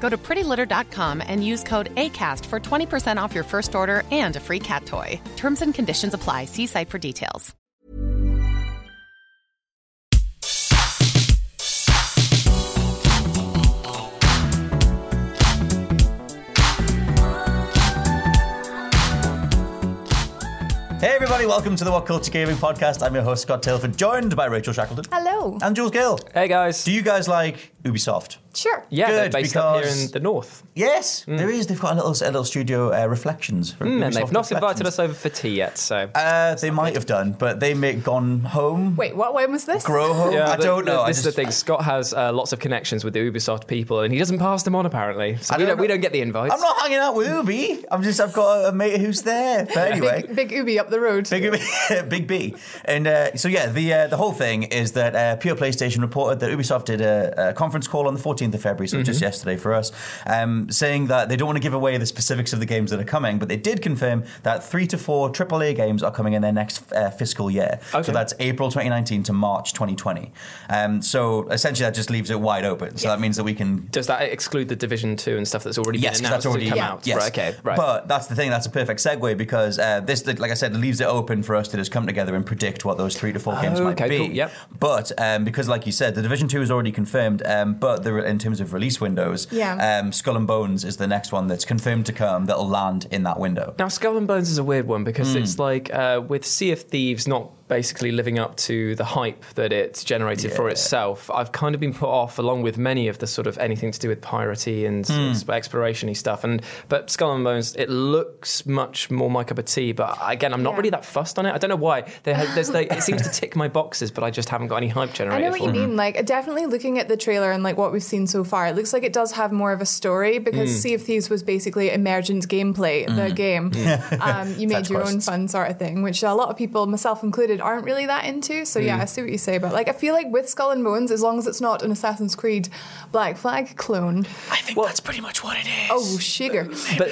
Go to prettylitter.com and use code ACAST for 20% off your first order and a free cat toy. Terms and conditions apply. See site for details. Hey everybody, welcome to the What Culture Gaming Podcast. I'm your host Scott Tailford, joined by Rachel Shackleton Hello. and Jules Gill. Hey guys. Do you guys like Ubisoft? Sure. yeah, they're Good, based up here in the north. Yes, there is. They've got a little, a little studio uh, reflections. Mm, and they've not invited us over for tea yet, so. Uh, they might have done, but they make Gone Home, Wait, what? When was this? Grow Home. Yeah, I the- don't the- know. I This is the thing. Scott has uh, lots of connections with the Ubisoft people, and he doesn't pass them on apparently. So we don't don't, we don't get the invites. I'm not hanging out with Ubi. I'm just. I've got a mate who's there. But anyway. Big, big Ubi up the road. Big, Ubi. Big B. And uh, so, yeah, the uh, the whole thing is that uh, Pure PlayStation reported that Ubisoft did a, a conference call on the 14th of February, so just yesterday for us, um, saying that they don't want to give away the specifics of the games that are coming, but they did confirm that three to four AAA games are coming in their next uh, fiscal year. Okay. So that's April 2019 to March 2020. Um, so essentially, that just leaves it wide open. So that means that we can Does that exclude the Division 2 and stuff that's already Yes, been announced that's already come yeah, out? Yes. Right, okay, right. But that's the thing. That's a perfect segue because uh, this, like I said, leaves it open for us to just come together and predict what those three to four games Oh, might okay, be. cool, yep. But um, because, like you said, the Division Two is already confirmed. Um, but the, in terms of release windows, Yeah. um, Skull and Bones is the next one that's confirmed to come. That'll land in that window. Now, Skull and Bones is a weird one because Hmm. it's like uh, with Sea of Thieves not basically living up to the hype that it's generated for itself. I've kind of been put off, along with many of the sort of anything to do with piratey and Hmm. sort of exploration-y stuff. And but Skull and Bones, it looks much more my cup of tea. But again, I'm not Yeah. really that fussed on it. I don't know why. There there's like, it seems to tick my boxes, but I just haven't got any hype generated. I know what for you it. mean. Like, definitely looking at the trailer and like what we've seen so far, it looks like it does have more of a story because Mm. Sea of Thieves was basically emergent gameplay, the game. Um, you made Fetch your own fun sort of thing, which a lot of people, myself included, aren't really that into. So Mm. yeah, I see what you say. But like, I feel like with Skull and Bones, as long as it's not an Assassin's Creed Black Flag clone, I think that's pretty much what it is. oh sugar. but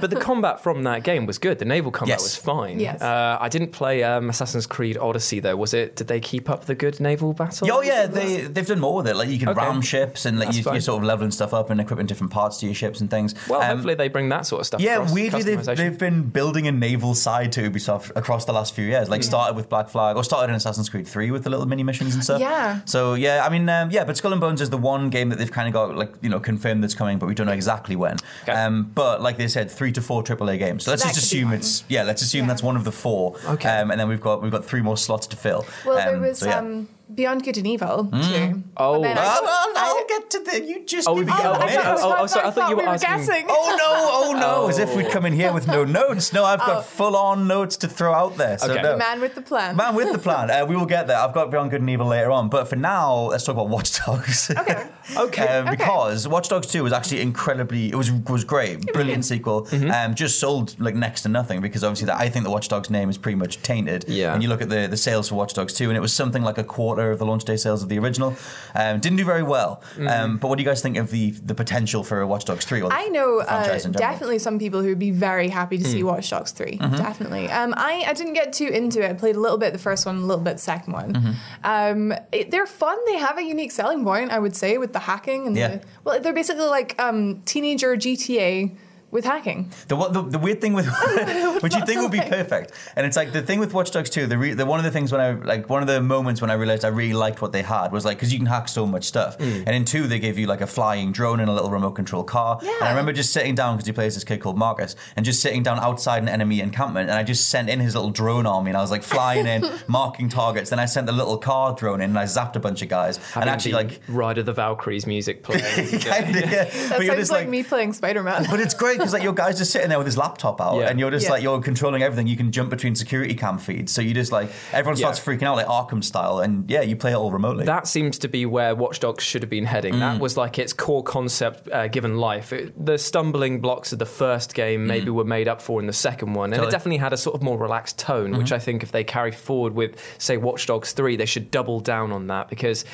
but the combat from that game was good. The naval combat Yes. was fine. Yes. Uh, I didn't play um, Assassin's Creed Odyssey though. Was it? Did they keep up the good naval battle? Oh yeah, they they've done more with it. Like you can Okay. ram ships and like you, you're sort of leveling stuff up and equipping different parts to your ships and things. Well, Um, hopefully they bring that sort of stuff. Yeah, weirdly, they've, they've been building a naval side to Ubisoft across the last few years. Like, started with Black Flag, or started in Assassin's Creed 3 with the little mini missions and stuff. Yeah. So, yeah, I mean, um, yeah, but Skull and Bones is the one game that they've kind of got, like, you know, confirmed that's coming, but we don't know exactly when. Okay. Um, but, like they said, three to four AAA games. So, let's just assume it's, yeah, let's assume Yeah. that's one of the four. Okay. Um, and then we've got we've got three more slots to fill. Well, there Um, was so, yeah. Um, Beyond Good and Evil too. Oh. But then I- Well, well, I- I'll get to the. You just. Oh, give me we- a oh, minute. okay. I oh, oh, sorry, I thought you we were asking- guessing. Oh no! Oh no! As if we'd come in here with no notes. No, I've got Oh. full-on notes to throw out there. So Okay. no. Man with the plan. Man with the plan. Uh, we will get there. I've got Beyond Good and Evil later on, but for now, let's talk about Watch Dogs. Okay. Okay. Um, Because Watch Dogs 2 was actually incredibly, it was was great, brilliant sequel. Mm-hmm. Um, just sold like next to nothing because obviously that I think the Watch Dogs name is pretty much tainted. Yeah. And you look at the the sales for Watch Dogs 2, and it was something like a quarter of the launch day sales of the original. Um, didn't do very well. Mm. Um, but what do you guys think of the the potential for Watch Dogs 3? Or the I know uh, franchise in general? definitely some people who would be very happy to see Hmm. Watch Dogs 3. Mm-hmm. Definitely. Um, I, I didn't get too into it. I played a little bit the first one, a little bit the second one. Mm-hmm. Um, it- they're fun. They have a unique selling point, I would say, with the hacking. and Yeah. the, Well, they're basically like um, teenager GTA With hacking. The, the, the weird thing with which you think would be perfect, and it's like the thing with Watch Dogs 2. The, re, the one of the things when I like one of the moments when I realized I really liked what they had was like because you can hack so much stuff. Mm. And in two, they gave you like a flying drone and a little remote control car. Yeah. And I remember just sitting down because he plays this kid called Marcus, and just sitting down outside an enemy encampment, and I just sent in his little drone army, and I was like flying in, marking targets. Then I sent the little car drone in, and I zapped a bunch of guys, and actually the like. Ride of the Valkyries music playing. Kind of, yeah. That But sounds just like, me playing Spider Man. but it's great because like your guy's just sitting there with his laptop out, Yeah. and you're just Yeah. like you're controlling everything. You can jump between security cam feeds, so you just like everyone starts Yeah. freaking out like Arkham style, and yeah, you play it all remotely. That seems to be where Watch Dogs should have been heading. Mm. That was like its core concept uh, given life. It, the stumbling blocks of the first game maybe were made up for in the second one. And Mm. Totally. Mm-hmm. it definitely had a sort of more relaxed tone, which I think if they carry forward with, say, Watch Dogs 3, they should double down on that because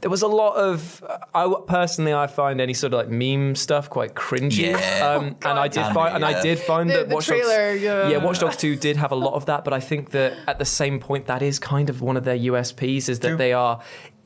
there was a lot of. I personally, I find any sort of like meme stuff quite cringy. Yeah. Um, and I did God. find, and I did find The- that the Watch trailer, Dogs, yeah. yeah, Watch Dogs 2 did have a lot of that, but I think that at the same point, that is kind of one of their USPs is that True. they are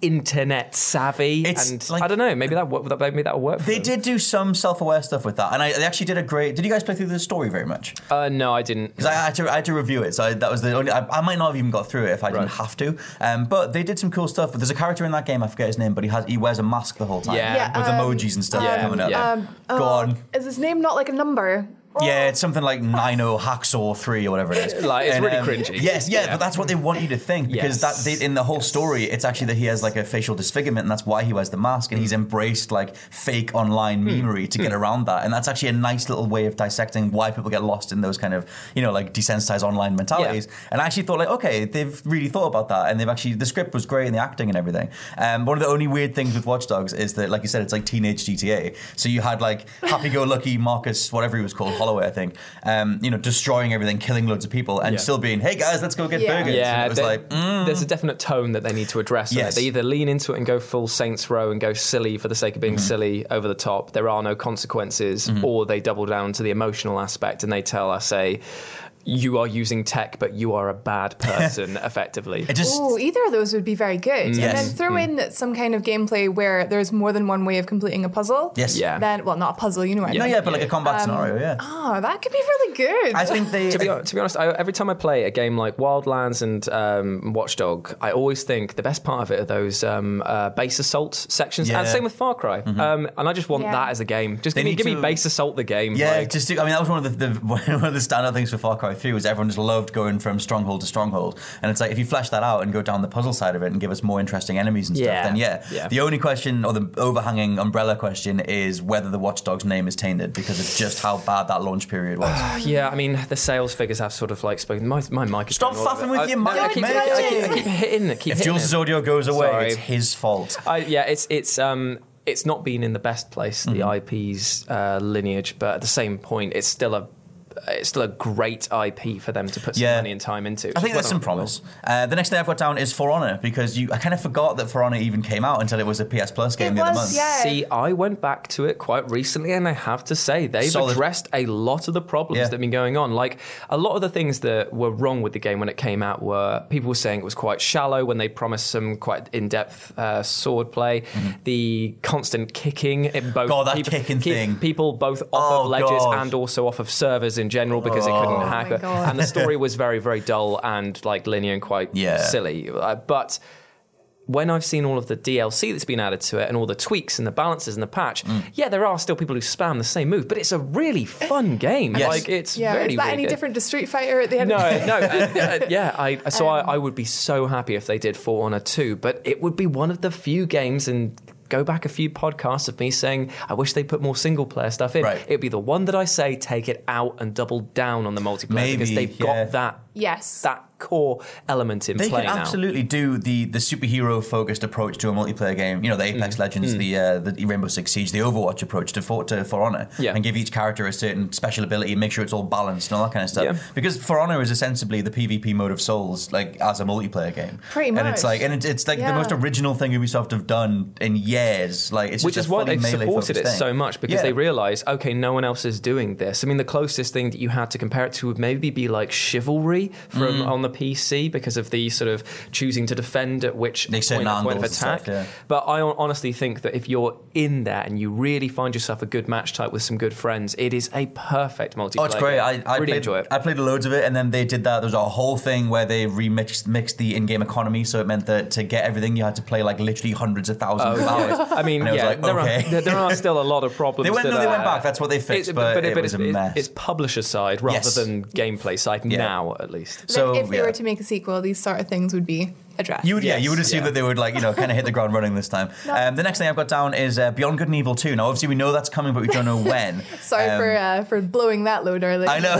internet savvy, It's and like- I don't know, maybe that wo- that maybe that'll work. For they them. did do some self-aware stuff with that, and I, they actually did a great. Did you guys play through the story very much? Uh, no, I didn't. Because I had to, I had to review it, so I, that was the only. I, I might not have even got through it if I didn't have to. Um, but they did some cool stuff. But There's a character in that game, I forget his name, but he has he wears a mask the whole time. Yeah. Yeah, with um, emojis and stuff Yeah, coming up. yeah. Um, Go oh, on. Is his name not like a number? Yeah, it's something like 90 Hacksaw 3 or whatever it is. Like, it's really cringy. Yes, yeah, Yeah. but that's what they want you to think because Yes. that they, in the whole story, it's actually that he has like a facial disfigurement and that's why he wears the mask and he's Hmm. embraced like fake online memery to get around that. And that's actually a nice little way of dissecting why people get lost in those kind of, you know, like desensitized online mentalities. And I actually thought like, okay, they've really thought about that and they've actually, the script was great and the acting and everything. Um, one of the only weird things with Watch Dogs is that, like you said, it's like teenage GTA. So you had like happy-go-lucky Marcus, whatever he was called, Holloway, I think, um, you know, destroying everything, killing loads of people, and Yeah. still being, hey guys, let's go get Yeah. burgers. Yeah, and it was there- like, mm. there's a definite tone that they need to address. on it. Yes. They either lean into it and go full Saints Row and go silly for the sake of being Mm-hmm. silly over the top. There are no consequences, or they double down to the emotional aspect and they tell us, say, you are using tech, but you are a bad person, effectively. just. Oh, either of those would be very good. And Yes. then throw in some kind of gameplay where there's more than one way of completing a puzzle. Yes. Yeah. Then, well, not a puzzle, you know what I mean. No, yeah, but like a combat Um, scenario, yeah. Oh, that could be really good. I think they. to be, to be honest, I, every time I play a game like Wildlands and um, Watchdog, I always think the best part of it are those um, uh, base assault sections. And Yeah. Mm-hmm. same with Far Cry. Um, and I just want Yeah. that as a game. Just They give me, need give me base assault the game. Yeah, like- just do, I mean that was one of the, the one of the standout things for Far Cry 3 was everyone just loved going from stronghold to stronghold, and it's like if you flesh that out and go down the puzzle side of it and give us more interesting enemies and stuff, then yeah. Yeah. The only question or the overhanging umbrella question is whether the Watch Dogs name is tainted because of just how bad that launch period was. Yeah, I mean the sales figures have sort of like spoken. My, my mic is Stop faffing with I- your no, mic, I keep, mate. I, keep, I keep hitting it. Keep if Jules' audio goes away, Sorry. it's his fault. I, yeah, it's it's um it's not been in the best place the Mm-hmm. IP's uh, lineage, but at the same point, it's still a it's still a great IP for them to put some Yeah. money and time into. I think there's some I'm- promise. Uh, the next thing I've got down is For Honor because you, I kind of forgot that For Honor even came out until it was a PS Plus game It the other was, month. yeah. See, I went back to it quite recently, and I have to say they've Solid. addressed a lot of the problems Yeah. that have been going on. Like a lot of the things that were wrong with the game when it came out were people were saying it was quite shallow when they promised some quite in-depth uh, sword play. The constant kicking, it both Mm-hmm. God, that people, kicking keep- thing. people both off Oh, of ledges God. and also off of servers in general because it couldn't Oh, hack my it. And the story was very, very dull and like linear and quite Yeah. silly. Uh, but when I've seen all of the DLC that's been added to it and all the tweaks and the balances and the patch, Mm. yeah, there are still people who spam the same move, but it's a really fun game. Yes. Like it's yeah, very is that really any good. different to Street Fighter at the end? No, of the no, uh, uh, yeah. I so I, I would be so happy if they did For Honor 2, but it would be one of the few games and. Go back a few podcasts of me saying I wish they put more single player stuff in. Right. It'd be the one that I say take it out and double down on the multiplayer because they've yeah. got that Yes. that core element in They play can now. absolutely do the the superhero focused approach to a multiplayer game. You know, the Mm. Apex Legends, the uh, the Rainbow Six Siege, the Overwatch approach to For, to For Honor, Yeah. and give each character a certain special ability, and make sure it's all balanced and all that kind of stuff. Yeah. Because For Honor is ostensibly the PvP mode of Souls, like as a multiplayer game. Pretty much. And it's like, and it's, it's like the most original thing Ubisoft have done in years. Like, it's Which just is why they've supported it thing. so much because Yeah. they realise, okay, no one else is doing this. I mean, the closest thing that you had to compare it to would maybe be like Chivalry from Mm. on the PC because of the sort of choosing to defend at which point, of- point of angles and attack. stuff, yeah. But I honestly think that if you're in there and you really find yourself a good match type with some good friends, it is a perfect multiplayer. Oh, it's great. I, I really played, enjoy it. I played loads of it, and then they did that. There was a whole thing where they remixed mixed the in-game economy, so it meant that to get everything, you had to play like literally hundreds of thousands of oh, hours. I mean, And it was yeah, like, there, okay. are, there, there are still a lot of problems. They went- that no, they are- went back. That's what they fixed, but it was it's, a mess. It's publisher side rather Yes. than gameplay side Yeah. now, at least. So, if they yeah. were to make a sequel, these sort of things would be addressed. You would, yeah, you would assume yeah. that they would like, you know, kind of hit the ground running this time. Um, the next thing I've got down is uh, Beyond Good and Evil 2. Now, obviously, we know that's coming, but we don't know when. Sorry Um, for uh, for blowing that load early. I know,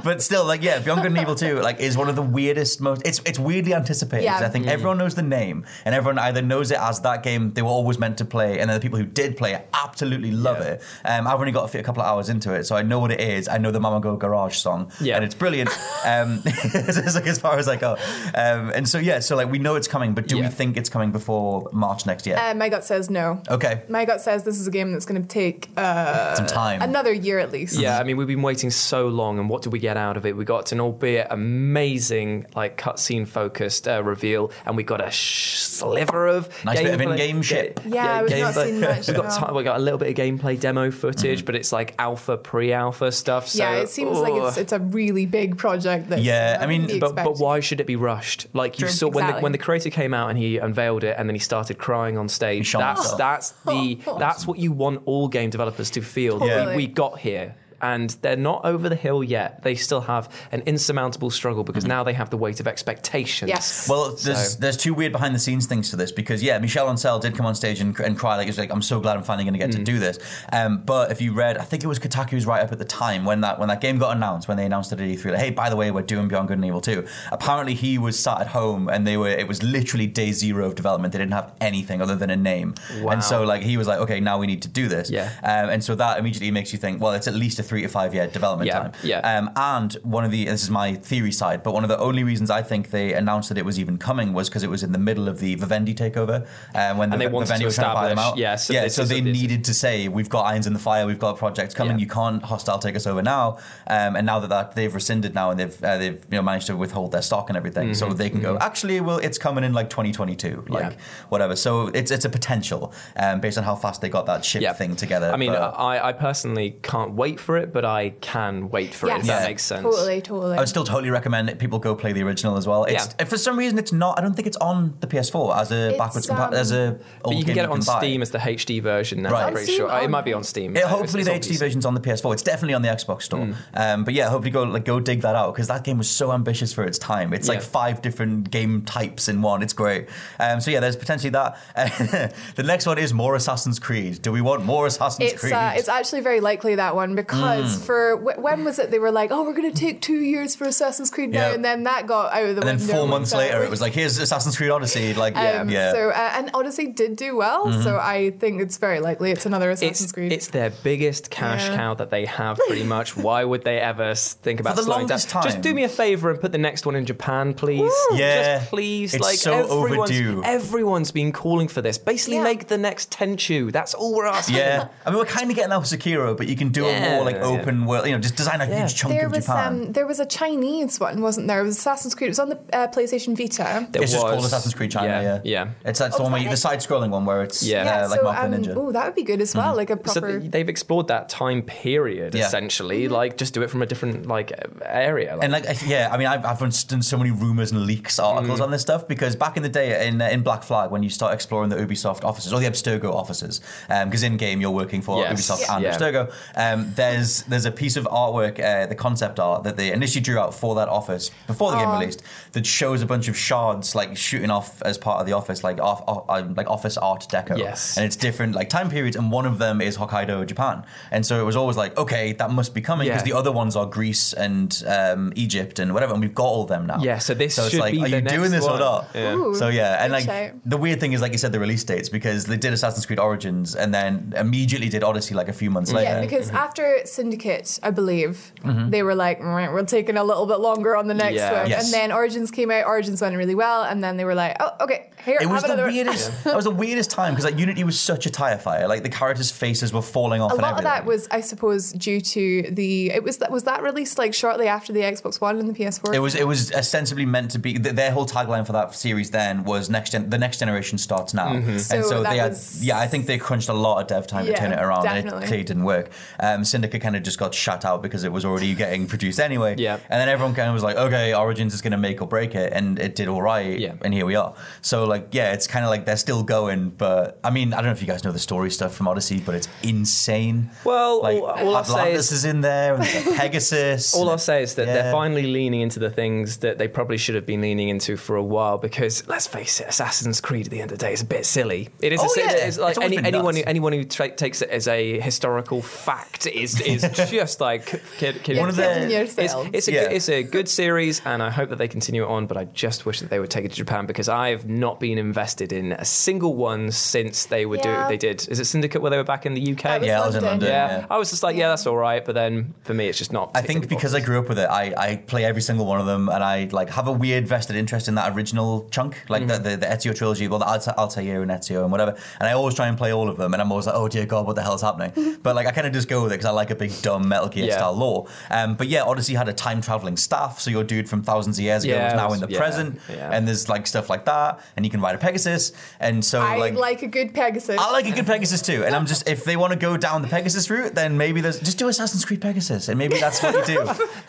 but still, like, yeah, Beyond Good and Evil 2, like, is one of the weirdest, most. It's it's weirdly anticipated. Yeah. I think Mm. everyone knows the name, and everyone either knows it as that game they were always meant to play, and then the people who did play it absolutely love Yeah. it. Um, I've only got a, few, a couple of hours into it, so I know what it is. I know the Mammago Garage song, Yeah. and it's brilliant. Um, it's like as far as I go, um, and so yeah, so like we know it's coming, but do we Yeah. think it's coming before March next year? Uh, my gut says no. okay, My gut says this is a game that's going to take uh, some time. another year at least. Yeah, I mean, we've been waiting so long, and what did we get out of it? We got an albeit amazing, like cutscene focused uh, reveal, and we got a sh- sliver of Nice bit of gameplay. in-game shit. Yeah, we've not gameplay. seen much, We got no. ti- we got a little bit of gameplay demo footage, Mm-hmm. but it's like alpha, pre-alpha stuff. So, yeah, it seems like it's, ugh. it's a really big project. That's, Yeah, I mean, but, but why should it be rushed? Like you True, saw when the, when the creator came out and he unveiled it, and then he started crying on stage. That's himself. that's oh, the that's what you want all game developers to feel. Totally. We, we got here. And they're not over the hill yet. They still have an insurmountable struggle because now they have the weight of expectations. Yes. Well, there's So- there's two weird behind the scenes things to this because yeah, Michel Ancel did come on stage and, and cry like it's like I'm so glad I'm finally going to get Mm. to do this. Um, but if you read, I think it was Kotaku's write up at the time when that when that game got announced when they announced it at E3, like, hey, by the way, we're doing Beyond Good and Evil 2. Apparently, he was sat at home and they were it was literally day zero of development. They didn't have anything other than a name, Wow. and so like he was like, okay, now we need to do this. Yeah. Um, and so that immediately makes you think, well, it's at least a three to five year development Yeah, time. yeah. Um, and one of the this is my theory side, but one of the only reasons I think they announced that it was even coming was because it was in the middle of the Vivendi takeover, um, when the And they wanted Vivendi to was trying to buy them out. yeah, so yeah, so they needed to say we've got irons in the fire, we've got projects coming. Yeah. You can't hostile take us over now. Um, and now that, that they've rescinded now and they've uh, they've you know managed to withhold their stock and everything, so Mm-hmm. they can go. Actually, well, it's coming in like 2022, like Yeah. whatever. So it's it's a potential um, based on how fast they got that ship thing together. I mean, but- I, I personally can't wait for it, but I can wait for it. If Yes. that makes sense. Totally, totally. I would still totally recommend that people go play the original as well. It's Yeah. for some reason it's not. I don't think it's on the PS4 as a It's, backwards um, compa- as a. But you can game get it on buy. Steam as the HD version now. Right. I'm pretty Steam? sure. Oh, it might be on Steam. Yeah, It's- hopefully it's the on HD PC. version's on the PS4. It's definitely on the Xbox store. Mm. Um, but yeah, hopefully go like go dig that out because that game was so ambitious for its time. It's like five different game types in one. It's great. Um, so yeah, there's potentially that. the next one is more Assassin's Creed. Do we want more Assassin's It's Creed? uh, it's actually very likely that one because Mm. for wh- when was it they were like oh we're going to take two years for Assassin's Creed now Yeah. and then that got out of the and then window four months entirely. later, it was like here's Assassin's Creed Odyssey. Like Um, yeah, So uh, and Odyssey did do well, so I think it's very likely it's another Assassin's It's, Creed. it's their biggest cash Yeah. cow that they have, pretty much. Why would they ever s- think about the slowing down? longest time- Just do me a favor and put the next one in Japan, please. Yeah. Just please. It's like so everyone's, overdue. everyone's been calling for this. Basically, Yeah. make the next Tenchu. That's all we're asking. Yeah, I mean we're kind of getting that with Sekiro, but you can do a Yeah, more like yeah. open world. You know, just design a Yeah. huge chunk there of was Japan. um, there was a Chinese one, wasn't there? It was Assassin's Creed. It was on the uh, PlayStation Vita. There it's just called Assassin's Creed China. Yeah, Yeah, yeah. It's that's the Oh, one where is you, that the side-scrolling one where it's Yeah. yeah, yeah, like so Mark um, Ninja. oh, that would be good as well, like a So proper. th- they've explored that time period Yeah. essentially. Like, just do it from a different like area. Like, And like, yeah, I mean, I've, I've done so many rumors and leaks articles Mm. on this stuff because back in the day in in Black Flag, when you start exploring the Ubisoft offices or the Abstergo offices, because in game you're working for Yes. Ubisoft and Yeah. Abstergo, um, there's there's a piece of artwork, uh, the concept art that they initially drew out for that office before the game Aw. released that shows a bunch of shards like shooting off as part of the office, like off, off uh, like office art deco. Yes. and it's different like time periods, and one of them is Hokkaido, Japan, and so it was always like, okay, that must be coming because Yeah. the other ones are Greece and um, Egypt and whatever, and we've got all of them now. Yeah, so this so it's should like, be are the you doing next this or one. not? Yeah. Ooh, so yeah, and good like shout. the weird thing is, like you said, the release dates because they did Assassin's Creed Origins and then immediately did Odyssey like a few months later. yeah, because after Syndicate, I believe, they were like, we're taking a little bit longer on the next Yeah. one. Yes. And then Origins came out, Origins went really well, and then they were like, oh, okay, here, It was have the another one." weirdest. that was the weirdest time because like Unity was such a tire fire. Like the characters' faces were falling off. A and lot of that was, I suppose, due to the. It was that was that released like shortly after the Xbox One and the PS4. It was it was ostensibly meant to be th- their whole tagline for that series then was next gen the next generation starts now and So so, they had was- yeah I think they crunched a lot of dev time Yeah, to turn it around and it clearly didn't work. Um, Syndicate kind of just got shut out because it was already getting produced anyway. Yeah. and then everyone kind of was like okay Origins is going to make or break it and it did all right. Yeah. and here we are. So like yeah it's kind of like they're still going but I mean I don't know if you guys know the story stuff from Odyssey but it's insane. Well, like all- all I'll say Atlantis is- is in there and Pegasus. All I'll say is that Yeah. they're finally leaning into the things that they probably should have been leaning into for a while. Because let's face it, Assassin's Creed at the end of the day is a bit silly. It is. Oh, a, yeah. it's like It's any, anyone who nuts. anyone who tra- takes it as a historical fact is is just like kid, kid, One of the- kidding It's, it's, a, Yeah. good, it's a good series, and I hope that they continue it on. But I just wish that they would take it to Japan because I've not been invested in a single one since they were Yeah. do they did. Is it Syndicate where they were back in the UK? That was Yeah, I was in London. London. yeah. yeah. I was just like, yeah, that's all right. But then for me, it's just not. I think because I grew up with it, I, I play every single one of them, and I like have a weird vested interest in that original chunk, like the, mm-hmm. the the Ezio trilogy, well the Alta, Altair and Ezio and whatever. And I always try and play all of them, and I'm always like, oh dear God, what the hell's happening? but like I kind of just go with it because I like a big dumb Metal Gear Yeah. style lore. Um, but yeah, Odyssey had a time traveling staff, so your dude from thousands of years ago Yeah, is now was- in the yeah, present, yeah. and there's like stuff like that, and you can ride a Pegasus, and so I like. like, a good Pegasus. I like a good Pegasus too, and I'm just if they want to go down the Pegasus route, then maybe there's just do Assassin's Creed Pegasus, and maybe that's what you do.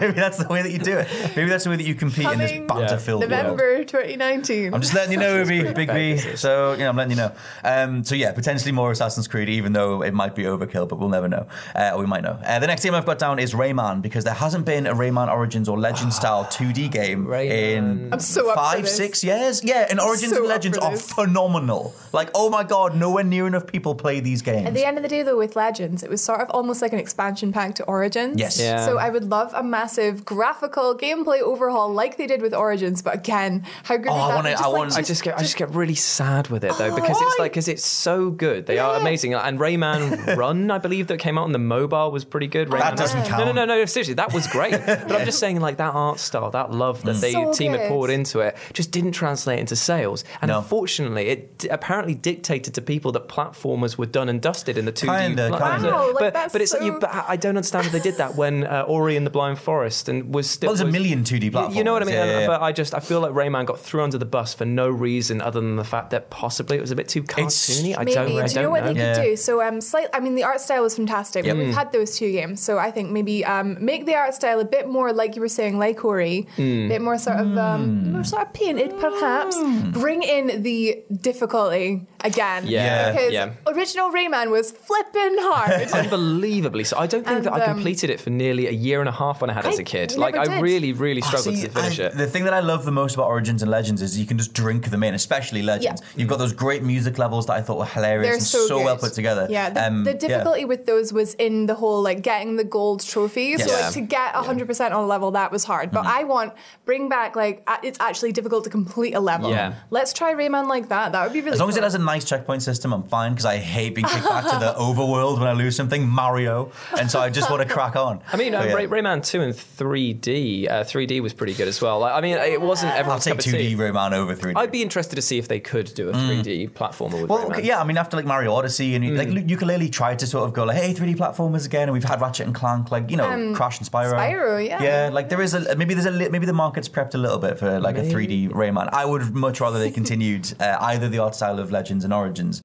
maybe that's the way that you do it. Maybe that's the way that you compete in this Coming banter-filled world. November 2019. I'm just letting you know, Ubi, Big B. So you know, I'm letting you know. Um, so yeah, potentially more Assassin's Creed, even though it might be overkill, but we'll never know. Uh, or we might know. Uh, the next game I've got down is Rayman because there hasn't been a Rayman Origins or Legend style 2D game Rayman. in I'm so five, six years. Yeah, and Origins so and Legends are phenomenal. Like, oh my god, nowhere near enough people play these games. At the end of the day, though, with Legends, it was sort of almost like an expansion pack to Origins. Yes. Yeah. So I would love a massive graphical gameplay overhaul like they did with Origins. But again, how good Oh, is I that? wanna- Just I like, want- I just get I just get really sad with it though because it's like because it's so good. They are amazing. And Rayman Run, I believe that came out on the mobile was pretty good. Rayman That doesn't count. No, no, no, no. Seriously, that was great. but I'm just saying, like that art style, that love that they So team had poured into it, just didn't translate into sales. And No. unfortunately, it d- apparently dictated to people that platformers were done and dusted in the 2D. Kinda, platforms. kinda. Wow, like, but but it's so- you, but I I don't understand how they did that when uh, Ori and the Blind Forest and was still. Well, there's a million 2D You- You know what I mean? Yeah, yeah, yeah. But I just I feel like Rayman got thrown under the bus for no reason other than the fact that possibly it was a bit too cartoony. I don't. I do you don't know what they Yeah. could do? So, um, slight. I mean, the art style was fantastic. Yep. We've had those two games, so I think maybe um, make the art style a bit more like you were saying, like Ori, Hmm. a bit more sort of um, more sort of painted, perhaps. Bring in the difficulty again. Yeah, Because yeah. original Rayman was flipping hard. Unbelievably so. I don't think And, that I um, completed it for nearly a year and a half when I had it as a kid. never Like I did. really, really Oh, struggled see, to finish I- it. The thing that I love the most about Origins and Legends is you can just drink them in, especially Legends. Yeah. You've got those great music levels that I thought were hilarious They're and so, so, well put together. Yeah, the, Um, the yeah. difficulty with those was in the whole like getting the gold trophy. So Yeah. like to get hundred percent on a level that was hard. But Mm-hmm. I want bring back like a- it's actually difficult to complete a level. Yeah. Let's try Rayman like that. That would be really. As long as it cool. has a nice checkpoint system, I'm fine because I hate being kicked back to the overworld when I lose something, Mario, and so I just want to crack on. I mean, uh, yeah. Ray- Rayman 2 in 3D, uh, 3D was pretty good as well. Like, I mean, it wasn't I'll everyone's take cup of 2D tea. Rayman over 3D. I'd be interested to see if they could do a 3D platformer with Mm. well, Rayman. okay, yeah, I mean, after like Mario Odyssey and like Mm. Yooka-Laylee tried to sort of go like, hey, 3D platformers again, and we've had Ratchet and Clank, like you know, Um, Crash and Spyro. Spyro, yeah. Yeah, like there is a maybe there's a li- maybe the market's prepped a little bit for like a 3D Rayman. I would much rather they continued uh, either the art style of Legends and Origins.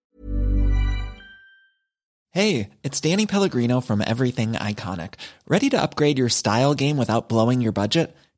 Hey, it's Danny Pellegrino from Everything Iconic. Ready to upgrade your style game without blowing your budget?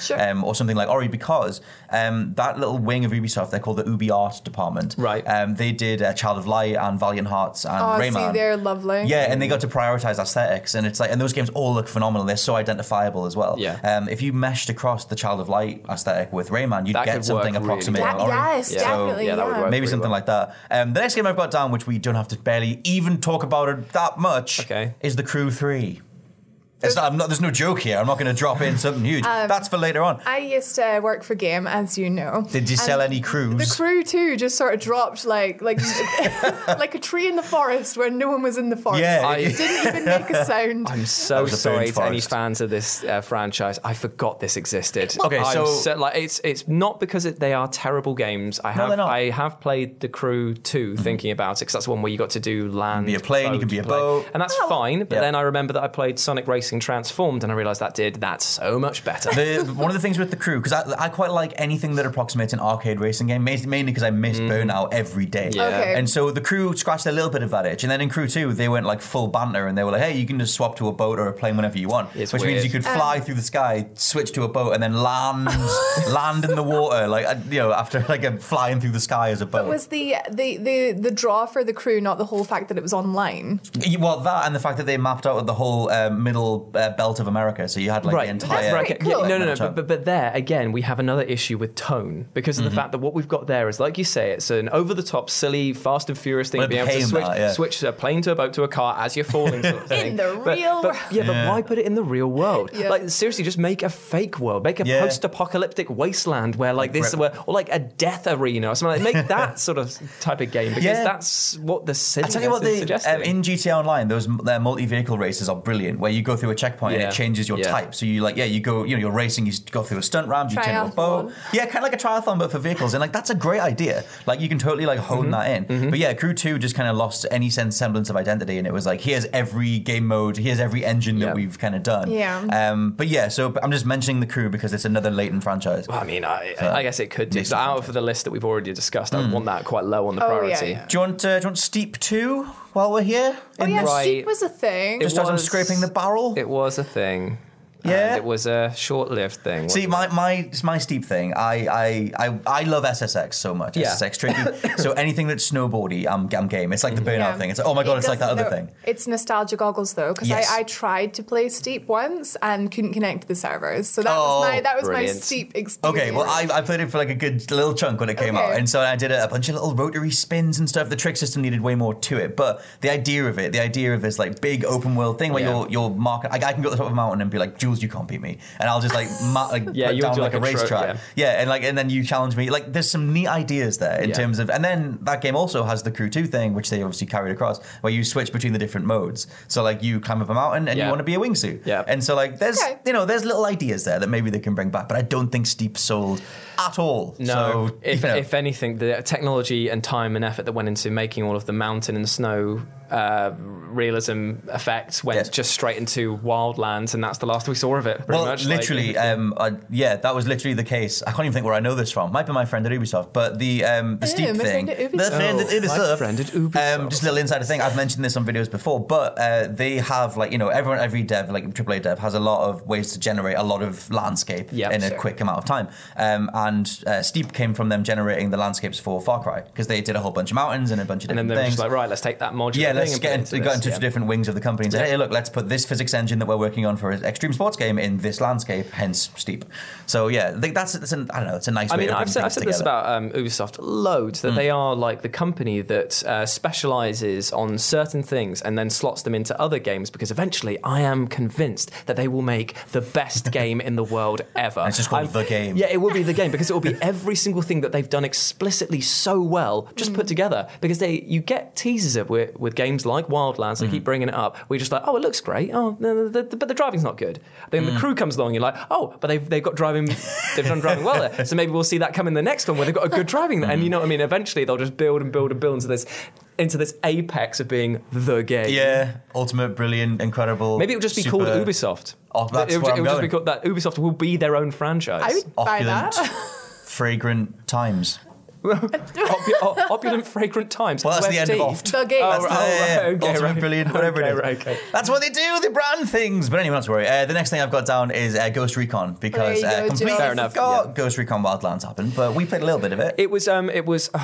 Sure. um, or something like Ori because um, that little wing of Ubisoft they're called the Ubi Art Department. Right. Um, they did uh, Child of Light and Valiant Hearts and Oh, Rayman. see, they're lovely. Yeah, and they got to prioritize aesthetics, and it's like, and those games all look phenomenal. They're so identifiable as well. Yeah. Um, if you meshed across the Child of Light aesthetic with Rayman, you'd That get something work really approximating That- Ori. yes, Yeah. definitely. Yeah, that would work. Maybe something well. like that. Um, the next game I've got down, which we don't have to barely even talk about it that much, Okay. is The Crew 3. It's not, I'm not, there's no joke here. I'm not going to drop in something huge. Um, That's for later on. I used to work for Game, as you know. Did you sell any crews? The crew too just sort of dropped like like like a tree in the forest where no one was in the forest. Yeah. it didn't even make a sound. I'm so sorry burned to any fans of this uh, franchise. I forgot this existed. Okay, I'm so- like it's it's not because it, they are terrible games. I No, have they're not. I have played the Crew 2 thinking about it because that's the one where you got to do land. be a plane, you could be a plane. boat. and that's Oh. fine. But Yeah. then I remember that I played Sonic Racing Transformed, and I realized that did that so much better. The, one of the things with the crew, because I, I quite like anything that approximates an arcade racing game, mainly because I miss Burnout every day. Yeah. Okay. And so the crew scratched a little bit of that itch. And then in Crew 2, they went like full banter and they were like, hey, you can just swap to a boat or a plane whenever you want. It's which means you could fly through the sky, switch to a boat, and then land land in the water, like, uh, you know, after like a flying through the sky as a boat. was the, the the the draw for the crew not the whole fact that it was online? Well, that and the fact that they mapped out the whole uh, middle uh, belt of America, so you had like the entire. That's right. yeah, no, no, no. But, but, but there again, we have another issue with tone because of Mm-hmm. the fact that what we've got there is, like you say, it's an over-the-top, silly, Fast and Furious thing. Well, it being able to switch, that, yeah. switch a plane to a boat to a car as you're falling, sort of thing. the But- real but, world. yeah, but why put it in the real world? Yeah. Like seriously, just make a fake world, make a Yeah. post-apocalyptic wasteland where like this, Rip- where, or like a death arena or something. Like, make that sort of type of game because Yeah. that's what the I city tell you what, is they, suggesting. um, in GTA Online, those uh, multi-vehicle races are brilliant. Where you go through a checkpoint and it changes your Yeah. type. So you like, yeah, you go, you know, you're racing, you go through a stunt ramp, you turn to a boat. Triathlon. Yeah, kind of like a triathlon, but for vehicles. And like, that's a great idea. Like, you can totally like hone that in. But yeah, Crew Two just kind of lost any sense semblance of identity, and it was like, here's every game mode, here's every engine that Yeah. we've kind of done. Yeah. Um, but yeah, so I'm just mentioning the Crew because it's another latent franchise. Well, I mean, I, I guess it could do. Missed But out of the list that we've already discussed, Hmm. I want that quite low on the Oh, yeah, priority. yeah. Do you want, uh, do you want Steep Two while we're here? Oh yeah, Right. Steep was a thing. Just as I'm was- scraping the barrel. It was a thing. Um, yeah? And it was a short-lived thing. See, my my it's my steep thing. I I I, I love SSX so much. Yeah. SSX tricky. so anything that's snowboardy, I'm, I'm game. It's like the mm-hmm. burnout Yeah. thing. It's like, oh my god, It it's like that doesn't- other no, thing. It's nostalgia goggles though, because Yes. I, I tried to play Steep once and couldn't connect to the servers. So that Oh, was my oh. that was my. Steep experience. Okay, well, I, I played it for like a good little chunk when it came out, and so I did a, a bunch of little rotary spins and stuff. The trick system needed way more to it, but the idea of it, the idea of this like big open world thing where Yeah. you're you're marking, I, I can go to the top of a mountain and be like, Jules, you can't beat me, and I'll just like, ma- like Yeah, put down do like, like a a tro- racetrack, yeah. and like and then you challenge me. Like, there's some neat ideas there in Yeah. terms of, and then that game also has the Crew Two thing, which they obviously carried across, where you switch between the different modes. So like you climb up a mountain and you want to be a wingsuit, Yeah. and so like there's Okay. you know there's little ideas there that maybe they can bring back, but I don't think Steep sold at all. No, so, if, you know. if anything, the technology and time and effort that went into making all of the mountain and snow uh, realism effects went Yes. just straight into wildlands, and that's the last we saw of it. Pretty well, much. like- literally, um, I, yeah, that was literally the case. I can't even think where I know this from. Might be my friend at Ubisoft, but the um, the Oh, Steep my thing, friend at Ubisoft. friend Oh, my friend at Ubisoft. Um, just a little insider thing. I've mentioned this on videos before, but uh, they have like you know everyone, every dev, like AAA dev, has a lot of ways to generate a lot of landscape Yep. in a Sure. quick amount of time. Um, and uh, Steep came from them generating the landscapes for Far Cry because they did a whole bunch of mountains and a bunch of and then different they things. just like, right, let's take that module. Yeah, let's and get into, got into Yeah. different wings of the company and said, Yeah. hey, look, let's put this physics engine that we're working on for an extreme sports game in this landscape, hence steep. So yeah, I that's, that's an, I don't know, it's a nice I way mean, I've said, I've said this about um, Ubisoft loads that Mm. they are like the company that uh, specializes on certain things and then slots them into other games because eventually I am convinced that they will make the best game in the world ever. And it's just called I'm- The Game. Yeah, it will be the game because it will be every single thing that they've done explicitly so well just put together because they you get teasers of with, with games like Wildlands. They Mm-hmm. keep bringing it up. We're just like, oh, it looks great. Oh, no, the, the, but the driving's not good. Then Mm. the crew comes along. You're like, oh, but they've they've got driving. They've done driving well there. So maybe we'll see that come in the next one where they've got a good driving. And you know what I mean? Eventually they'll just build and build and build into this into this apex of being the game. Yeah, ultimate, brilliant, incredible. Maybe it'll just be super- called Ubisoft. Oh, that's it, where will I'm just going. be called that. Ubisoft will be their own franchise. I would buy Opulent, that. fragrant times. Opu- opulent, fragrant times. Well, that's the end of UFT. oft. The game. Oh, That's right, the, oh, yeah, right, okay, ultimate, right. brilliant, whatever okay, it is. Right, okay. That's what they do. They brand things. But anyway, not to worry. Uh, the next thing I've got down is uh, Ghost Recon because There you uh, go, completely Fair enough, forgot yeah. Ghost Recon Wildlands happened, but we played a little bit of it. It was. Um. It was.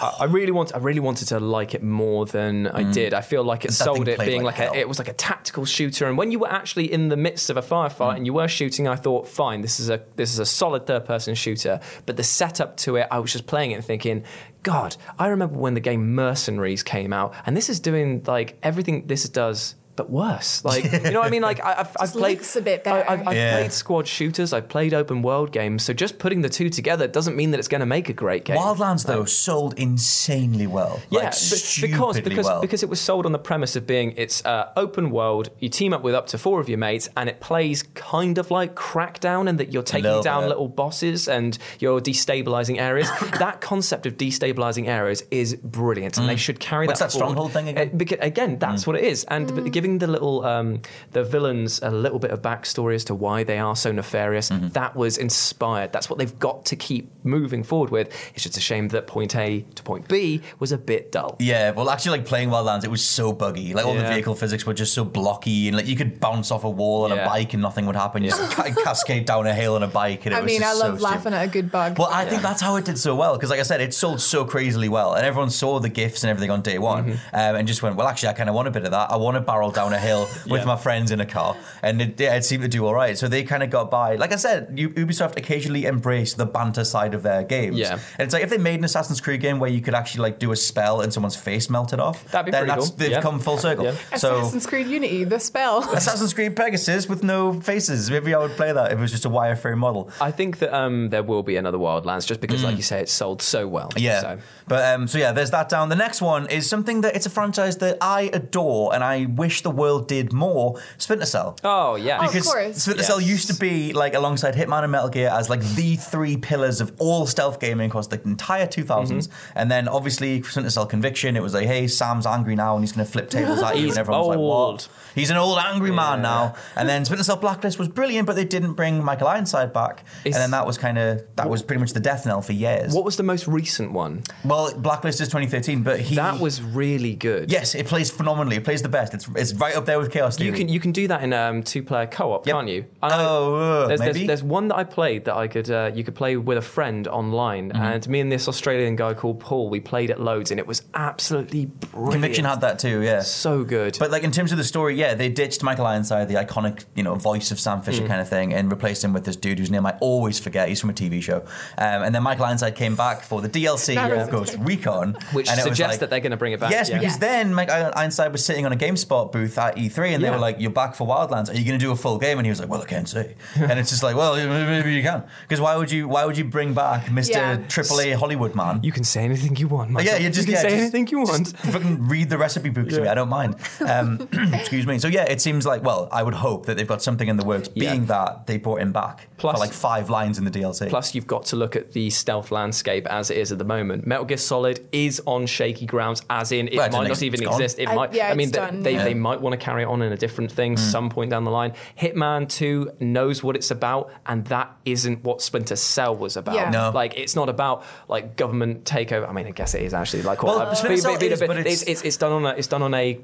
I I really want. I really wanted to like it more than I mm. did. I feel like it sold it played being like like, hell. a. It was like a tactical shooter, and when you were actually in the midst of a firefight mm. and you were shooting, I thought, fine, this is a this is a solid third person shooter. But the setup to it, I was just playing it and thinking, God, I remember when the game Mercenaries came out, and this is doing like everything this does. But worse, like you know what I mean. Like I, I've, I've played a bit I, better. I've, I've Yeah. played squad shooters. I've played open world games. So just putting the two together doesn't mean that it's going to make a great game. Wildlands though sold insanely well. Yeah, like, stupidly because because well. because it was sold on the premise of being it's uh, open world. You team up with up to four of your mates, and it plays kind of like Crackdown, and that you're taking little down bit. little bosses and you're destabilizing areas. that concept of destabilizing areas is brilliant, and they should carry Mm. What's that. that stronghold forward. thing again? Uh, beca- again, that's what it is, and but giving the little um, the villains a little bit of backstory as to why they are so nefarious. Mm-hmm. That was inspired. That's what they've got to keep moving forward with. It's just a shame that point A to point B was a bit dull. Yeah, well, actually, like playing Wildlands, it was so buggy. Like all the vehicle physics were just so blocky, and like you could bounce off a wall on a bike and nothing would happen. You just ca- cascade down a hill on a bike, and it I was mean, I just so love laughing stupid. at a good bug. Well, I think that's how it did so well because, like I said, it sold so crazily well, and everyone saw the gifs and everything on day one, Mm-hmm. um, and just went, "Well, actually, I kind of want a bit of that. I want a barrel down a hill with Yeah. my friends in a car," and it, yeah, it seemed to do all right. So they kind of got by. Like I said, Ubisoft occasionally embrace the banter side of their games. Yeah. and it's like if they made an Assassin's Creed game where you could actually like do a spell and someone's face melted off, That'd be then pretty that's cool. they've Yeah. come full circle. Yeah. So. Assassin's Creed Unity, the spell. Assassin's Creed Pegasus with no faces. Maybe I would play that if it was just a wireframe model. I think that um, there will be another Wildlands just because, like you say, it sold so well. Mm. Yeah. So. But um, so yeah, there's that down. The next one is something that it's a franchise that I adore and I wish the world did more. Splinter Cell. Oh yeah. Of Because course. Splinter Yes. Cell used to be like alongside Hitman and Metal Gear as like the three pillars of all stealth gaming across the entire 2000s. Mm-hmm. And then obviously Splinter Cell Conviction, it was like, hey, Sam's angry now and he's going to flip tables at you. He's and everyone's like, what? He's an old angry man now. And then Splinter Cell Blacklist was brilliant, but they didn't bring Michael Ironside back. and then that was kind of that was pretty much the death knell for years. What was the most recent one? Well, Blacklist is 2013, but he That was really good. yes, it plays phenomenally. It plays the best. It's it's right up there with Chaos Theory. You can you can do that in um, two player co op, Yep. can't you? And Oh, uh, there's, maybe. there's, there's one that I played that I could uh, you could play with a friend online, Mm-hmm. and me and this Australian guy called Paul, we played it loads, and it was absolutely brilliant. Conviction had that too, yeah. so good. But like in terms of the story, yeah, they ditched Michael Ironside, the iconic, you know, voice of Sam Mm. Fisher kind of thing, and replaced him with this dude whose name I always forget. He's from a TV show, um, and then Michael Ironside came back for the DLC That of was- Ghost Recon, which and suggests like- that they're going to bring it back. Yes, yeah. because Yes. then Michael Ironside was sitting on a GameSpot booth at E3, and they were like, "You're back for Wildlands. Are you going to do a full game?" And he was like, "Well, I can't say." and it's just like, "Well, maybe you can." Because why would you? Why would you bring back Mr. Yeah. AAA Hollywood man? you can say anything you want. Michael. Yeah, you just can yeah, say just- anything you want. just fucking read the recipe book to me. I don't mind. Um, excuse me. So yeah, it seems like well, I would hope that they've got something in the works. Yeah. Being that they brought him back Plus- for like five lines in the DLC. Plus, you've got to look at the stealth landscape as it is at the moment. Metal Gear Solid is on shaky grounds, as in it Well, might doesn't ex- even exist. It I- might. yeah, I mean, it's they, done, they, yeah. they might want to carry it on in a different thing Hmm. some point down the line. Hitman 2 knows what it's about, and that isn't what Splinter Cell was about. Yeah. No. Like, it's not about like government takeover. I mean, I guess it is actually like Well, uh, Splinter Cell is, but it's, it's- it's, it's done on a it's done on a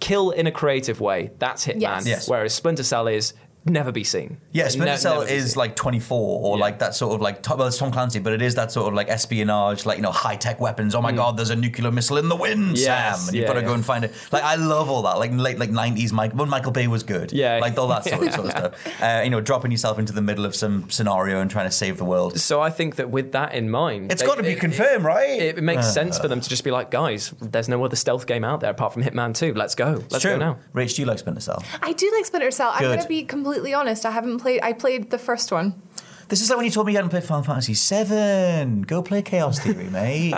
kill in a creative way. That's Hitman. Yes. Yes. Whereas Splinter Cell is never be seen. Yeah, Splinter Ne- Cell is like 24 or Yeah. like that sort of like, well, it's Tom Clancy, but it is that sort of like espionage, like, you know, high tech weapons. Oh my God, there's a nuclear missile in the wind, Mm. Yes, Sam. And you've yeah, got to go and find it. Like, I love all that. Like, late like 90s Mike, when Michael Bay was good. Yeah. Like, all that sort of, sort of stuff. Uh, you know, dropping yourself into the middle of some scenario and trying to save the world. So I think that with that in mind, It's they- got to be it- confirmed, right? It, it makes Uh, sense for them to just be like, guys, there's no other stealth game out there apart from Hitman 2. Let's go. Let's true. go now. Rach, do you like Splinter Cell? I do like Splinter Cell. I'm going to be completely honest. I haven't played. I played the first one. This is like when you told me you hadn't played Final Fantasy VII. Go play Chaos Theory, mate.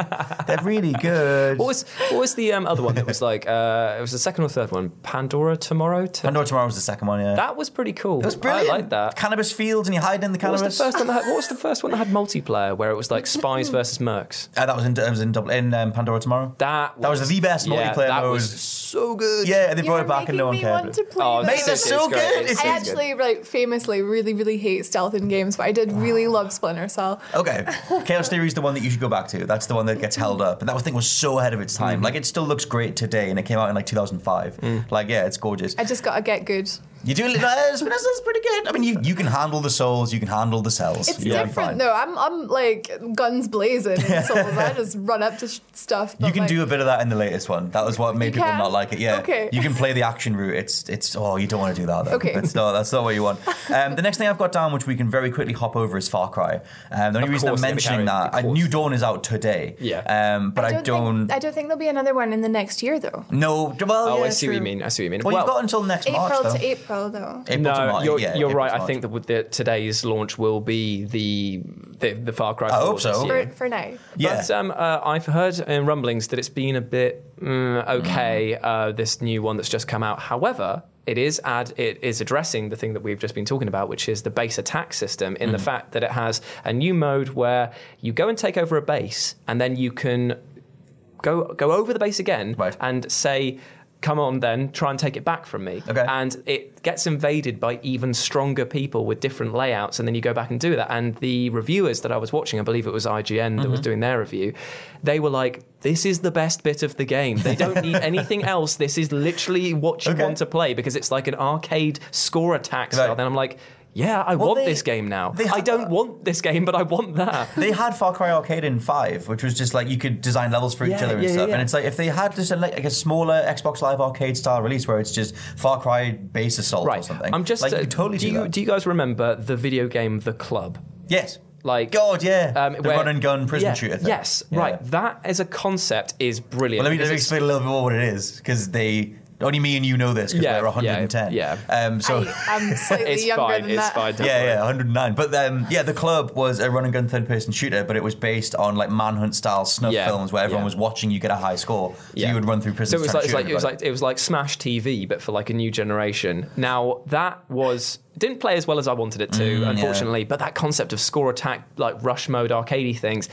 They're really good. What was what was the um, other one that was like? Uh, it was the second or third one. Pandora Tomorrow. To- Pandora Tomorrow was the second one, yeah. That was pretty cool. It was brilliant. I like that. Cannabis fields and you hide in the What was cannabis. the first one that had, what was the first one that had multiplayer where it was like spies versus mercs? Uh, that was in, that was in, double, in um, Pandora Tomorrow. That That was the best yeah, multiplayer That mode. was so good. Yeah, they You brought it back and making no one me cared. want to play Oh, that. Mate, that's so It's great. good. It's It's- I actually, like, famously really, really hate stealth in games, but I did really love Splinter Cell. Okay, Chaos Theory is the one that you should go back to. That's the one that gets held up. And that thing was so ahead of its time. Mm-hmm. Like, it still looks great today, and it came out in like 2005. Mm. Like, yeah, it's gorgeous. I just gotta get good. You do, uh, Splinter Cell's pretty good. I mean, you, you can handle the souls, you can handle the cells. It's You'll be different though. I'm, I'm like guns blazing in Souls. I just run up to sh- stuff. You can like, do a bit of that in the latest one. That was what made people can? not like it. Yeah. Okay. You can play the action route. It's it's oh you don't want to do that though. Okay. That's not that's not what you want. Um, the next thing I've got down, which we can very quickly hop over, is Far Cry. Um, the only Of reason I'm mentioning that, of uh. New Dawn is out today. Yeah. Um, but I don't. Think, I don't think there'll be another one in the next year though. no. Well, Oh, yeah, I see what you mean. I see what you mean. Well, you've got until next March April though. to April though. April no, March. you're, yeah, you're April right. I think that the, today's launch will be the the, the Far Cry. I hope this so. year. For, for now. Yeah. But um, uh, I've heard in rumblings that it's been a bit mm, okay. Uh, this new one that's just come out. However, it is add it is addressing the thing that we've just been talking about, which is the base attack system. In the Mm. fact that it has a new mode where you go and take over a base, and then you can go go over the base again Right. and say. Come on, then try and take it back from me. Okay. And it gets invaded by even stronger people with different layouts, and then you go back and do that. And the reviewers that I was watching, I believe it was IGN that Mm-hmm. was doing their review, they were like, "This is the best bit of the game. They don't need anything else. This is literally what you Okay. want to play because it's like an arcade score attack style." Right. Then I'm like, "Yeah, I Well, want they- this game now. they I don't want this game, but I want that." They had Far Cry Arcade in five, which was just like you could design levels for each other and yeah, stuff. yeah. And it's like if they had just a, like, a smaller Xbox Live Arcade style release where it's just Far Cry Base Assault or something. I'm just like, uh, totally do do, you that. do you guys remember the video game The Club? yes. Like God, yeah. um, the run and gun prison yeah, shooter thing. Yes, Yeah. right. That as a concept is brilliant. Well, let me, let me explain a little bit more what it is because they only me and you know this because Yeah, we're 110. yeah, yeah. Um, so. I, I'm slightly It's younger fine. than It's that. fine. don't Yeah, worry. yeah, 109. But um, yeah, the club was a run and gun third person shooter, but it was based on like manhunt style snuff Yeah, films where everyone yeah. was watching you get a high score. So Yeah. you would run through So prisons. it was like, to it's shoot like it was like it was like Smash TV, but for like a new generation. Now that was didn't play as well as I wanted it to, Mm, yeah. unfortunately. But that concept of score attack, like rush mode, arcadey things.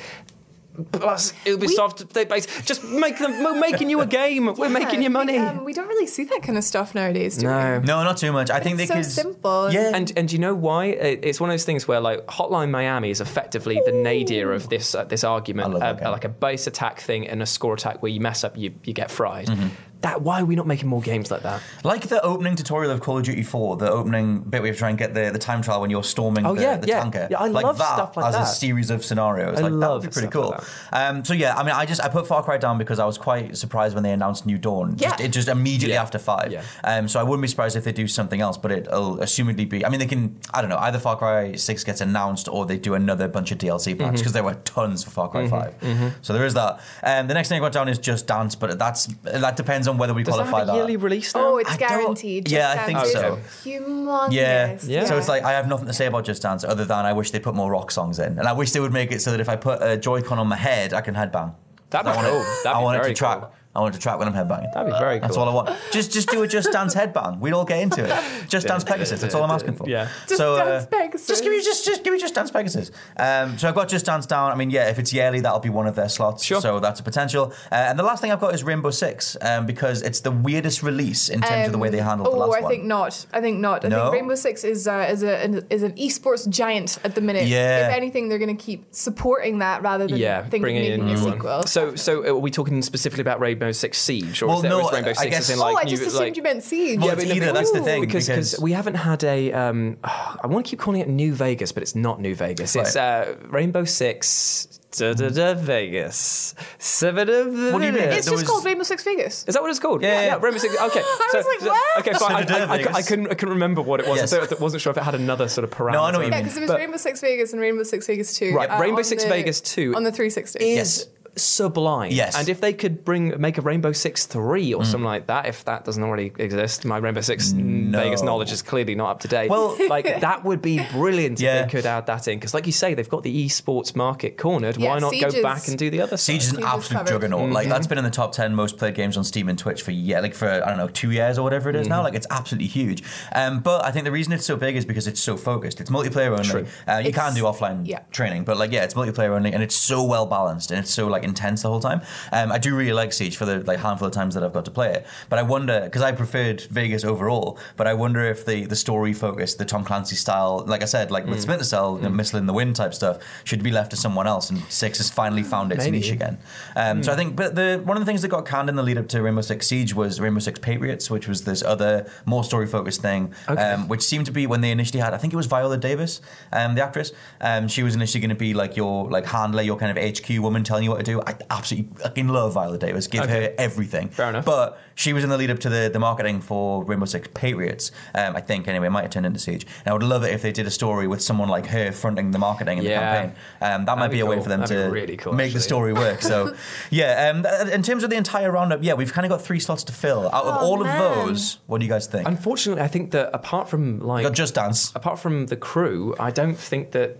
Plus, Ubisoft, they base, just make them we're making you a game. We're making you money. We, um, we don't really see that kind of stuff nowadays, do No. we? No, not too much. I think it's they so could. simple. Yeah. And and you know why? It's one of those things where like Hotline Miami is effectively the nadir of this uh, this argument, I love that uh, game. like a base attack thing and a score attack where you mess up, you you get fried. Mm-hmm. That why are we not making more games like that? Like the opening tutorial of Call of Duty 4, the opening bit where you have to try and get the, the time trial when you're storming Oh, the, yeah, the yeah. tanker. Yeah, I like love that stuff like as a series of scenarios. I like that love would be pretty cool. like um, so yeah, I mean, I just I put Far Cry down because I was quite surprised when they announced New Dawn. Just, Yeah. it just immediately Yeah. after five. Yeah. Um, so I wouldn't be surprised if they do something else, but it'll assumedly be. I mean, they can. I don't know. Either Far Cry Six gets announced or they do another bunch of DLC Mm-hmm. packs because there were tons for Far Cry 5 So there is that. Um, the next thing I got down is Just Dance, but that's that depends on whether we Does that qualify have a yearly release now? Oh, it's I don't- guaranteed. yeah, Just I think Dance is so. Humongous. Yeah. Yeah. So it's like I have nothing to say about Just Dance other than I wish they put more rock songs in, and I wish they would make it so that if I put a Joy-Con on my head, I can headbang. That'd I be want cool. It, That'd I be want it to track. cool. I want to track when I'm headbanging. That'd be very cool. That's all I want. Just just do a Just Dance headbang. We'd all get into it. Just Dance Pegasus. That's all I'm asking for. Yeah. Just so, uh, Dance Pegasus. Just give me just just give me Just Dance Pegasus. Um, so I've got Just Dance down. I mean, yeah, if it's yearly, that'll be one of their slots. Sure. So that's a potential. Uh, and the last thing I've got is Rainbow Six um, because it's the weirdest release in terms of the way they handled oh, the last I one. I think not. I think not. I No? think Rainbow Six is uh, is a an, is an esports giant at the minute. Yeah. If anything, they're going to keep supporting that rather than Yeah, thinking bringing in a a new sequel. So, so are we talking specifically about Rainbow Six Siege, or Well, is, there, no, is Rainbow I Six guess- as in oh, like I new, just assumed like, you meant Siege. Well, it's but- either, that's the thing, Because because- we haven't had a. Um, I want to keep calling it New Vegas, but it's not New Vegas. It's uh, Rainbow Six. Da, da, da, Vegas. Seven of What do you mean? it's there just was- called Rainbow Six Vegas. Is that what it's called? Yeah, yeah. Rainbow Six. Okay. I so, was like, so- what? Okay, fine. I, Seven I, I, I, couldn't, I couldn't remember what it was. Yes. I thought- wasn't sure if it had another sort of parameter. No, I know what you Yeah, mean. because it was But- Rainbow Six Vegas and Rainbow Six Vegas 2. Right, uh, Rainbow on Six the- Vegas 2 On the 360. is sublime. Yes. And if they could bring make a Rainbow Six Three Mm. or something like that, if that doesn't already exist, my Rainbow Six Vegas knowledge is clearly not up to date. Well- like that would be brilliant Yeah. if they could add that in because, like you say, they've got the esports market cornered. Yeah, Why not Siege go is- back and do the other Siege is an Siege is absolute covered. juggernaut. Like that's been in the top ten most played games on Steam and Twitch for yeah, like for I don't know two years or whatever it is now. Like it's absolutely huge. Um, but I think the reason it's so big is because it's so focused. It's multiplayer only. True. Uh, you It's- can do offline yeah. training, but like yeah, it's multiplayer only, and it's so well balanced and it's so like intense the whole time. Um, I do really like Siege for the like handful of times that I've got to play it. But I wonder because I preferred Vegas overall. But I wonder if the the story focus, the Tom Clancy style, like I said, like Mm. with Splinter Cell, the missile in the wind type stuff, should be left to someone else. And Six has finally found its Maybe. niche again. Um, So I think, but the one of the things that got canned in the lead up to Rainbow Six Siege was Rainbow Six Patriots, which was this other more story focused thing, um, which seemed to be when they initially had. I think it was Viola Davis, um, the actress. Um, she was initially going to be like your like handler, your kind of HQ woman, telling you what to do. I absolutely fucking love Viola Davis. Give Okay. her everything. Fair enough. But she was in the lead up to the, the marketing for Rainbow Six Patriots. Um, I think anyway, it might have turned into Siege. And I would love it if they did a story with someone like her fronting the marketing and Yeah. the campaign. Um, that might That'd be be a way for them That'd to really cool, make the story work. So, yeah, um, in terms of the entire roundup, yeah, we've kind of got three slots to fill. Out of Oh, all man. of those, what do you guys think? Unfortunately, I think that apart from like got Just Dance. apart from the crew, I don't think that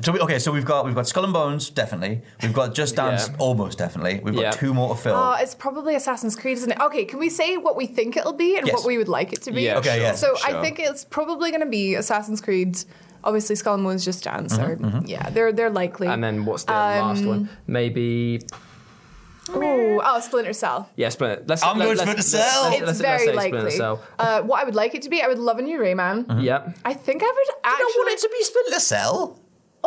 So we, okay, so we've got we've got Skull and Bones definitely. We've got Just Dance Yeah. almost definitely. We've got Yeah. two more to fill. Oh, it's probably Assassin's Creed, isn't it? Okay, can we say what we think it'll be and Yes. what we would like it to be? Yeah, Okay, sure, yeah. So sure. I think it's probably going to be Assassin's Creed. Obviously, Skull and Bones, Just Dance. Mm-hmm, or, Yeah, they're they're likely. And then what's the last one? Maybe Ooh, oh, Splinter Cell. yeah, Splinter. Let's, I'm let- going let's- Splinter Cell. let's- It's let's- let's very say likely. Cell. Uh, what I would like it to be, I would love a new Rayman. Mm-hmm. Yeah. I think I would I actually. don't want it to be Splinter Cell.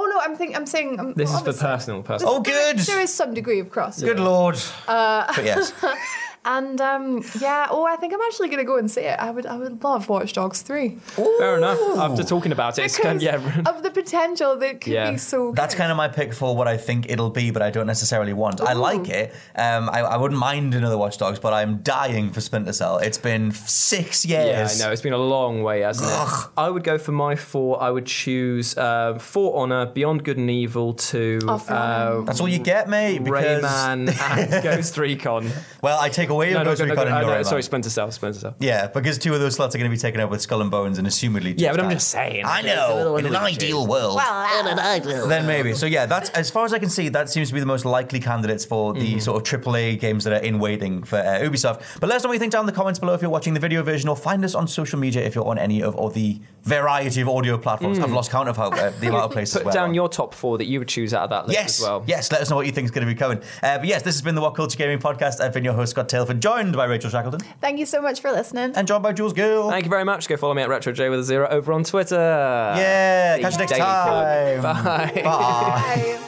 Oh no, I'm thinking. I'm saying. I'm, This is for obviously- personal, personal. Oh, good. There is some degree of crossover. Good lord. Uh, but yes. And um, yeah, oh, I think I'm actually gonna go and say it. I would, I would love Watch Dogs Three. Fair enough. After talking about it, it's kind of, yeah. of the potential that could Yeah. be so. That's kind of my pick for what I think it'll be, but I don't necessarily want. I like it. Um, I, I wouldn't mind another Watch Dogs, but I'm dying for Splinter Cell. It's been f- six Yeah, years. I know. It's been a long way, hasn't it? I would go for my four. I would choose uh, For Honor, Beyond Good and Evil 2, Oh, uh, That's all you get, mate. Because, Rayman, and Ghost Recon. well, I take away your No, no, Ghost no, no, Recon no, and no, your sorry, Rayman. Splinter Cell, Splinter Cell. Yeah, because two of those slots are going to be taken up with Skull and Bones and assumedly. Yeah, but I'm just saying. I know. In an ideal world. Well, in an ideal. then maybe. So yeah, that's as far as I can see. That seems to be the most likely candidates for the sort of AAA games that are in waiting for uh, Ubisoft. But let us know what you think down in the comments below if you're watching the video version, or find us on social media if you're on any of, of the variety of audio platforms. I've lost count of how uh, the amount of places. Put down on. your top four that you would choose out of that list Yes, as well. yes. Let us know what you think is going to be coming. Uh, but yes, this has been the What Culture Gaming Podcast. I've been your host Scott Tailford, joined by Rachel Shackleton Thank you so much for listening. and joined by Jules Gill. Thank you very much. Go follow me at RetroJ with a zero over on Twitter. yeah, catch you next time. Bye. Bye. Bye.